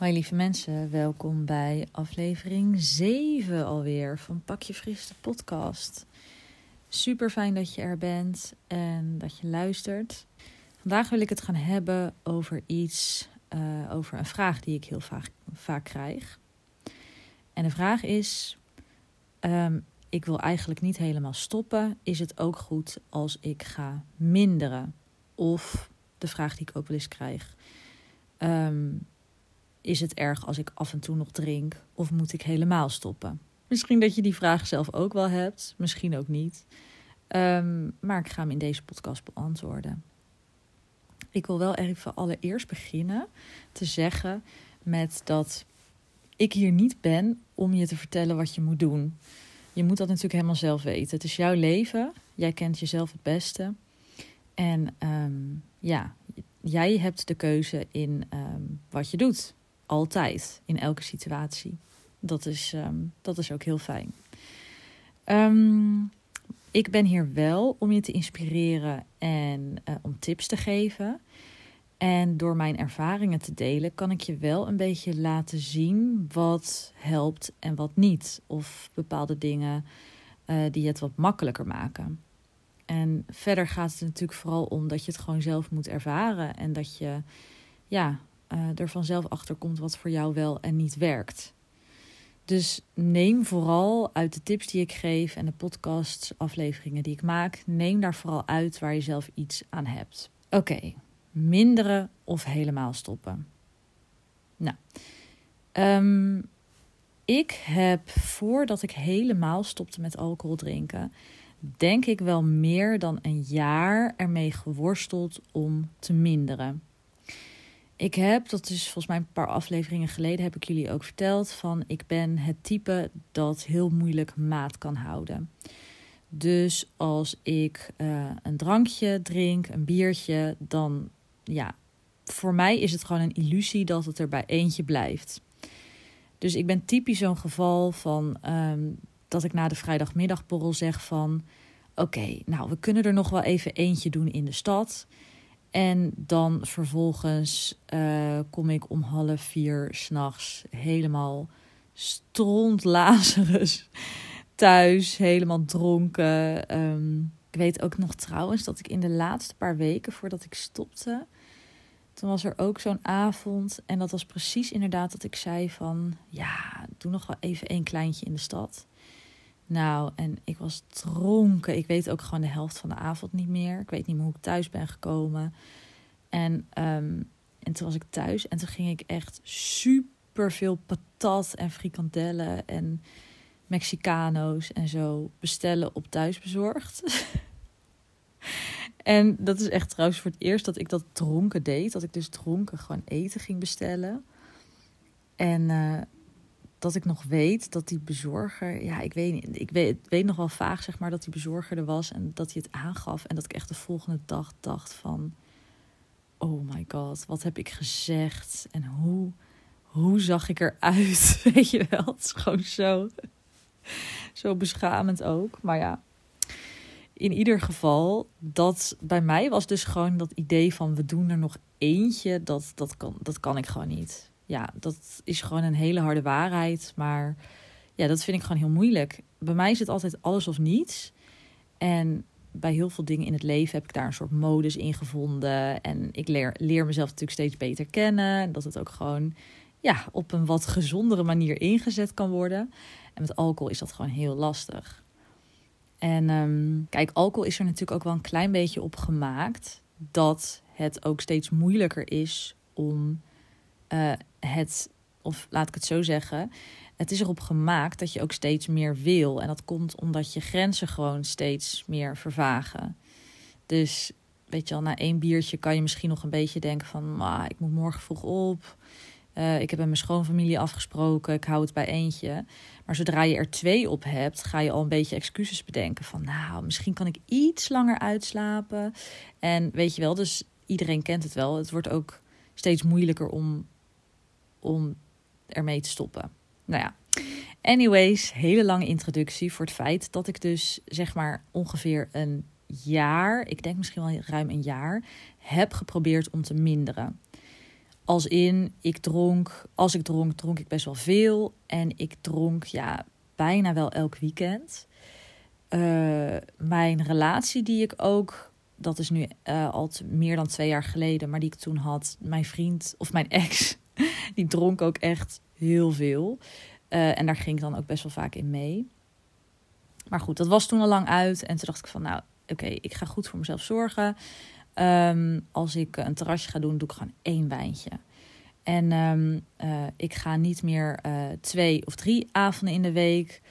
Hoi lieve mensen, welkom bij aflevering 7 alweer van Pak je Fris de podcast. Super fijn dat je er bent en dat je luistert. Vandaag wil ik het gaan hebben over iets, uh, over een vraag die ik heel vaak, vaak krijg. En de vraag is, um, ik wil eigenlijk niet helemaal stoppen. Is het ook goed als ik ga minderen? Of de vraag die ik ook wel eens krijg. Um, is het erg als ik af en toe nog drink of moet ik helemaal stoppen? Misschien dat je die vraag zelf ook wel hebt, misschien ook niet. Um, maar ik ga hem in deze podcast beantwoorden. Ik wil wel even allereerst beginnen te zeggen met dat ik hier niet ben om je te vertellen wat je moet doen. Je moet dat natuurlijk helemaal zelf weten. Het is jouw leven. Jij kent jezelf het beste. En um, ja, jij hebt de keuze in um, wat je doet. Altijd, in elke situatie. Dat is, um, dat is ook heel fijn. Um, ik ben hier wel om je te inspireren en uh, om tips te geven. En door mijn ervaringen te delen, kan ik je wel een beetje laten zien wat helpt en wat niet. Of bepaalde dingen uh, die het wat makkelijker maken. En verder gaat het natuurlijk vooral om dat je het gewoon zelf moet ervaren. En dat je ja, uh, er vanzelf achter komt wat voor jou wel en niet werkt. Dus neem vooral uit de tips die ik geef en de podcast afleveringen die ik maak, neem daar vooral uit waar je zelf iets aan hebt. Oké, minderen of helemaal stoppen. Nou, um, ik heb voordat ik helemaal stopte met alcohol drinken, denk ik wel meer dan een jaar ermee geworsteld om te minderen. Ik heb, dat is volgens mij een paar afleveringen geleden, heb ik jullie ook verteld van ik ben het type dat heel moeilijk maat kan houden. Dus als ik uh, een drankje drink, een biertje, dan ja, voor mij is het gewoon een illusie dat het er bij eentje blijft. Dus ik ben typisch zo'n geval van um, dat ik na de vrijdagmiddagborrel zeg van oké, nou we kunnen er nog wel even eentje doen in de stad. En dan vervolgens uh, kom ik om half vier s'nachts helemaal strontlazerus thuis, helemaal dronken. Um, ik weet ook nog trouwens dat ik in de laatste paar weken voordat ik stopte, toen was er ook zo'n avond. En dat was precies inderdaad dat ik zei van, ja, doe nog wel even één kleintje in de stad. Nou, en ik was dronken. Ik weet ook gewoon de helft van de avond niet meer. Ik weet niet meer hoe ik thuis ben gekomen. En, um, en toen was ik thuis en toen ging ik echt super veel patat en frikandellen en Mexicano's en zo bestellen op thuisbezorgd. en dat is echt trouwens voor het eerst dat ik dat dronken deed. Dat ik dus dronken gewoon eten ging bestellen. En uh, dat ik nog weet dat die bezorger, ja, ik weet, ik weet, weet nog wel vaag zeg maar dat die bezorger er was en dat hij het aangaf en dat ik echt de volgende dag dacht van, oh my god, wat heb ik gezegd en hoe, hoe zag ik eruit, weet je wel? Het is gewoon zo, zo beschamend ook, maar ja. In ieder geval, dat bij mij was dus gewoon dat idee van we doen er nog eentje, dat, dat, kan, dat kan ik gewoon niet ja, dat is gewoon een hele harde waarheid. Maar ja, dat vind ik gewoon heel moeilijk. Bij mij is het altijd alles of niets. En bij heel veel dingen in het leven heb ik daar een soort modus in gevonden. En ik leer, leer mezelf natuurlijk steeds beter kennen. En dat het ook gewoon ja, op een wat gezondere manier ingezet kan worden. En met alcohol is dat gewoon heel lastig. En um, kijk, alcohol is er natuurlijk ook wel een klein beetje op gemaakt dat het ook steeds moeilijker is om uh, het, of laat ik het zo zeggen, het is erop gemaakt dat je ook steeds meer wil. En dat komt omdat je grenzen gewoon steeds meer vervagen. Dus weet je al, na één biertje kan je misschien nog een beetje denken van, ah, ik moet morgen vroeg op. Uh, ik heb met mijn schoonfamilie afgesproken, ik hou het bij eentje. Maar zodra je er twee op hebt, ga je al een beetje excuses bedenken. Van nou, misschien kan ik iets langer uitslapen. En weet je wel, dus iedereen kent het wel. Het wordt ook steeds moeilijker om om ermee te stoppen. Nou ja, anyways, hele lange introductie voor het feit dat ik dus zeg maar ongeveer een jaar, ik denk misschien wel ruim een jaar, heb geprobeerd om te minderen. Als in, ik dronk, als ik dronk, dronk ik best wel veel. En ik dronk, ja, bijna wel elk weekend. Uh, mijn relatie die ik ook, dat is nu uh, al meer dan twee jaar geleden, maar die ik toen had, mijn vriend of mijn ex, die dronk ook echt heel veel. Uh, en daar ging ik dan ook best wel vaak in mee. Maar goed, dat was toen al lang uit. En toen dacht ik van, nou, oké, ik ga goed voor mezelf zorgen. Um, als ik een terrasje ga doen, doe ik gewoon één wijntje. En um, uh, ik ga niet meer uh, twee of drie avonden in de week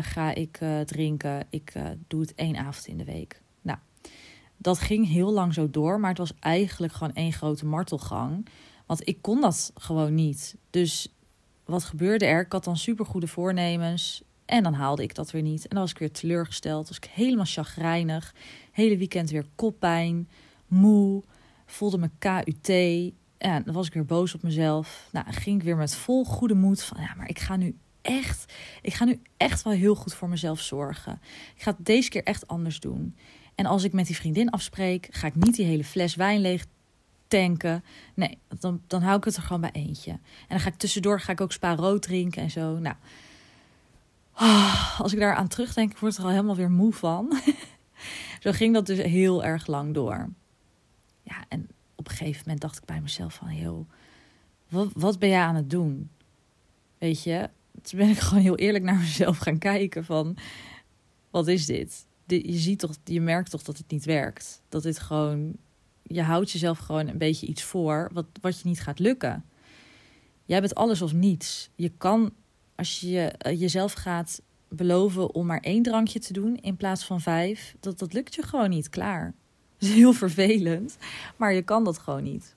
ga ik drinken. Ik doe het één avond in de week. Nou, dat ging heel lang zo door, maar het was eigenlijk gewoon één grote martelgang. Want ik kon dat gewoon niet. Dus wat gebeurde er? Ik had dan supergoede voornemens. En dan haalde ik dat weer niet. En dan was ik weer teleurgesteld. Was ik helemaal chagrijnig. Hele weekend weer koppijn. Moe. Voelde me KUT. En dan was ik weer boos op mezelf. Nou, ging ik weer met vol goede moed van... Ja, maar ik ga nu echt... Ik ga nu echt wel heel goed voor mezelf zorgen. Ik ga het deze keer echt anders doen. En als ik met die vriendin afspreek... ga ik niet die hele fles wijn leeg tanken. Nee, dan, dan hou ik het er gewoon bij eentje. En dan ga ik tussendoor ga ik ook spa rood drinken en zo. Nou, oh, als ik daar aan terugdenk, word ik er al helemaal weer moe van. zo ging dat dus heel erg lang door. Ja, en op een gegeven moment dacht ik bij mezelf van... heel, wat, wat ben jij aan het doen? Weet je, toen ben ik gewoon heel eerlijk naar mezelf gaan kijken van... Wat is dit? Je ziet toch, je merkt toch dat het niet werkt. Dat dit gewoon je houdt jezelf gewoon een beetje iets voor wat, wat je niet gaat lukken. Jij bent alles of niets. Je kan, als je eh, jezelf gaat beloven om maar één drankje te doen in plaats van vijf, dat, dat lukt je gewoon niet. Klaar. Dat is heel vervelend, maar je kan dat gewoon niet.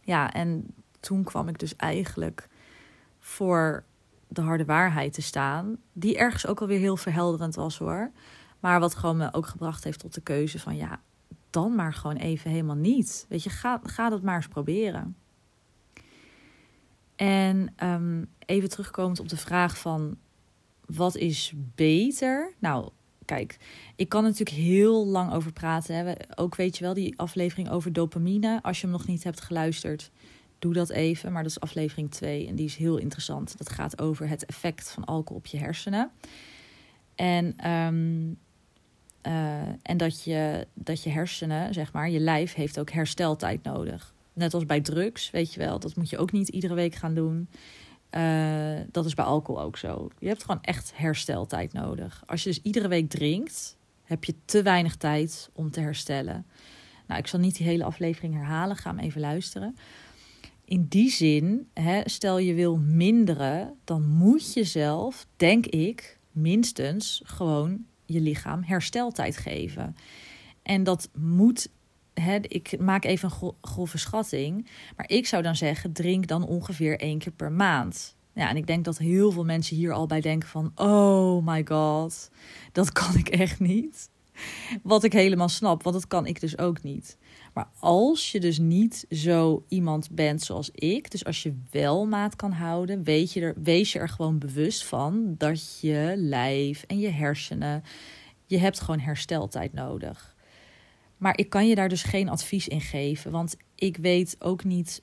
Ja, en toen kwam ik dus eigenlijk voor de harde waarheid te staan, die ergens ook alweer heel verhelderend was hoor. Maar wat gewoon me ook gebracht heeft tot de keuze van ja, dan maar gewoon even helemaal niet. Weet je, ga, ga dat maar eens proberen. En um, even terugkomend op de vraag van wat is beter? Nou, kijk, ik kan natuurlijk heel lang over praten. Hè. Ook weet je wel, die aflevering over dopamine. Als je hem nog niet hebt geluisterd, doe dat even. Maar dat is aflevering 2 en die is heel interessant. Dat gaat over het effect van alcohol op je hersenen. En um, uh, en dat je, dat je hersenen, zeg maar, je lijf heeft ook hersteltijd nodig. Net als bij drugs, weet je wel. Dat moet je ook niet iedere week gaan doen. Uh, dat is bij alcohol ook zo. Je hebt gewoon echt hersteltijd nodig. Als je dus iedere week drinkt, heb je te weinig tijd om te herstellen. Nou, ik zal niet die hele aflevering herhalen. Ga hem even luisteren. In die zin, hè, stel je wil minderen, dan moet je zelf, denk ik, minstens gewoon je lichaam hersteltijd geven. En dat moet. Hè, ik maak even een grove schatting. Maar ik zou dan zeggen: drink dan ongeveer één keer per maand. Ja, en ik denk dat heel veel mensen hier al bij denken: van, Oh my god, dat kan ik echt niet. Wat ik helemaal snap, want dat kan ik dus ook niet. Maar als je dus niet zo iemand bent zoals ik, dus als je wel maat kan houden, weet je er, wees je er gewoon bewust van dat je lijf en je hersenen, je hebt gewoon hersteltijd nodig. Maar ik kan je daar dus geen advies in geven, want ik weet ook niet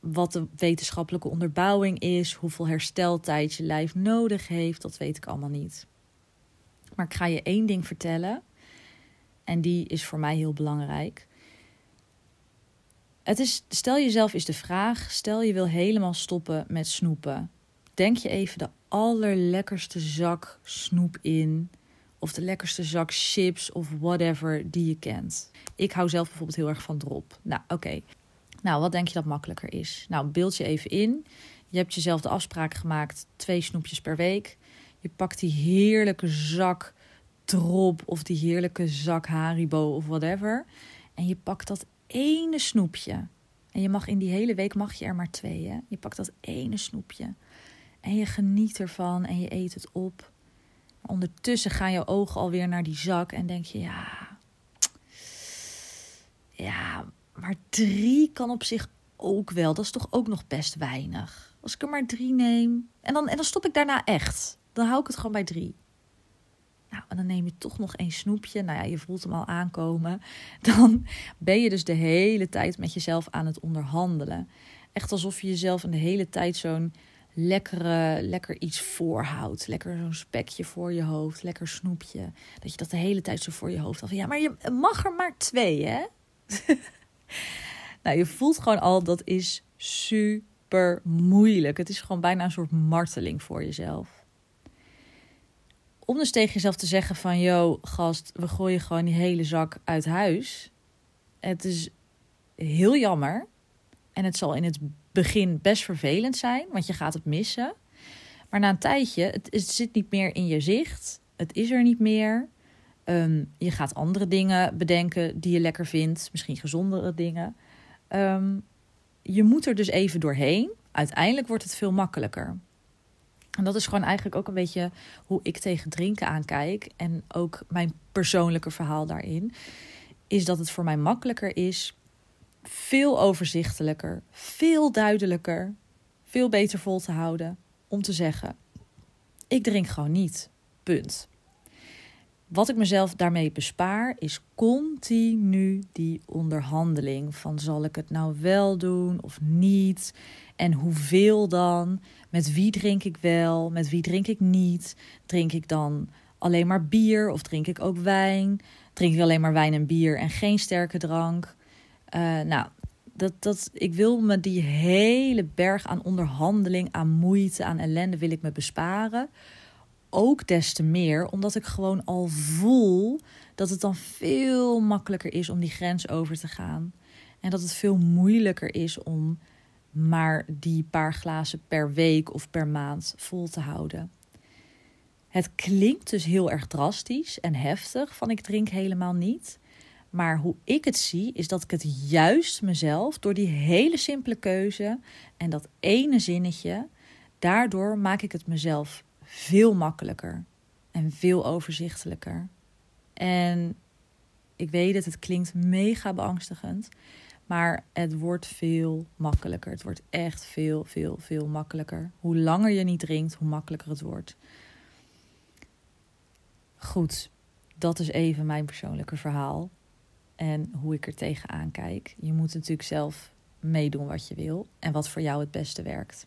wat de wetenschappelijke onderbouwing is, hoeveel hersteltijd je lijf nodig heeft, dat weet ik allemaal niet. Maar ik ga je één ding vertellen, en die is voor mij heel belangrijk. Het is, stel jezelf eens de vraag: stel je wil helemaal stoppen met snoepen. Denk je even de allerlekkerste zak snoep in. Of de lekkerste zak chips of whatever die je kent. Ik hou zelf bijvoorbeeld heel erg van drop. Nou, oké. Nou, wat denk je dat makkelijker is? Nou, beeld je even in. Je hebt jezelf de afspraak gemaakt: twee snoepjes per week. Je pakt die heerlijke zak drop of die heerlijke zak Haribo of whatever. En je pakt dat ene snoepje. En je mag in die hele week mag je er maar twee. Hè? Je pakt dat ene snoepje. En je geniet ervan en je eet het op. Ondertussen gaan je ogen alweer naar die zak en denk je, ja. Ja, maar drie kan op zich ook wel. Dat is toch ook nog best weinig. Als ik er maar drie neem. En dan, en dan stop ik daarna echt. Dan hou ik het gewoon bij drie. Nou, en dan neem je toch nog één snoepje. Nou ja, je voelt hem al aankomen. Dan ben je dus de hele tijd met jezelf aan het onderhandelen. Echt alsof je jezelf in de hele tijd zo'n lekkere, lekker iets voorhoudt. Lekker zo'n spekje voor je hoofd, lekker snoepje. Dat je dat de hele tijd zo voor je hoofd had. Ja, maar je mag er maar twee, hè? nou, je voelt gewoon al, dat is super moeilijk. Het is gewoon bijna een soort marteling voor jezelf. Om dus tegen jezelf te zeggen van... Yo, gast, we gooien gewoon die hele zak uit huis. Het is heel jammer. En het zal in het begin best vervelend zijn, want je gaat het missen. Maar na een tijdje, het, zit niet meer in je zicht. Het is er niet meer. Um, je gaat andere dingen bedenken die je lekker vindt, misschien gezondere dingen. Um, je moet er dus even doorheen. Uiteindelijk wordt het veel makkelijker. En dat is gewoon eigenlijk ook een beetje hoe ik tegen drinken aankijk. En ook mijn persoonlijke verhaal daarin. Is dat het voor mij makkelijker is veel overzichtelijker, veel duidelijker, veel beter vol te houden om te zeggen: ik drink gewoon niet. Punt. Wat ik mezelf daarmee bespaar is continu die onderhandeling van zal ik het nou wel doen of niet en hoeveel dan? Met wie drink ik wel? Met wie drink ik niet? Drink ik dan alleen maar bier of drink ik ook wijn? Drink ik alleen maar wijn en bier en geen sterke drank? Uh, nou, dat, dat, ik wil me die hele berg aan onderhandeling, aan moeite, aan ellende wil ik me besparen. Ook des te meer omdat ik gewoon al voel dat het dan veel makkelijker is om die grens over te gaan. En dat het veel moeilijker is om maar die paar glazen per week of per maand vol te houden. Het klinkt dus heel erg drastisch en heftig van ik drink helemaal niet. Maar hoe ik het zie, is dat ik het juist mezelf, door die hele simpele keuze en dat ene zinnetje, daardoor maak ik het mezelf veel makkelijker en veel overzichtelijker. En ik weet het, het klinkt mega beangstigend, maar het wordt veel makkelijker. Het wordt echt veel, veel, veel makkelijker. Hoe langer je niet drinkt, hoe makkelijker het wordt. Goed, dat is even mijn persoonlijke verhaal en hoe ik er tegenaan kijk. Je moet natuurlijk zelf meedoen wat je wil en wat voor jou het beste werkt.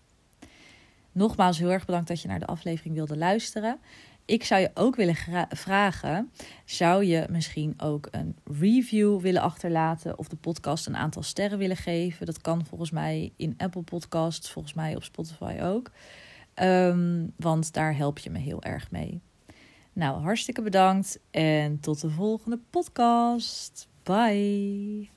Nogmaals heel erg bedankt dat je naar de aflevering wilde luisteren. Ik zou je ook willen vragen: zou je misschien ook een review willen achterlaten of de podcast een aantal sterren willen geven? Dat kan volgens mij in Apple Podcasts, volgens mij op Spotify ook. Ehm, want daar help je me heel erg mee. Nou, hartstikke bedankt en tot de volgende podcast. Bye.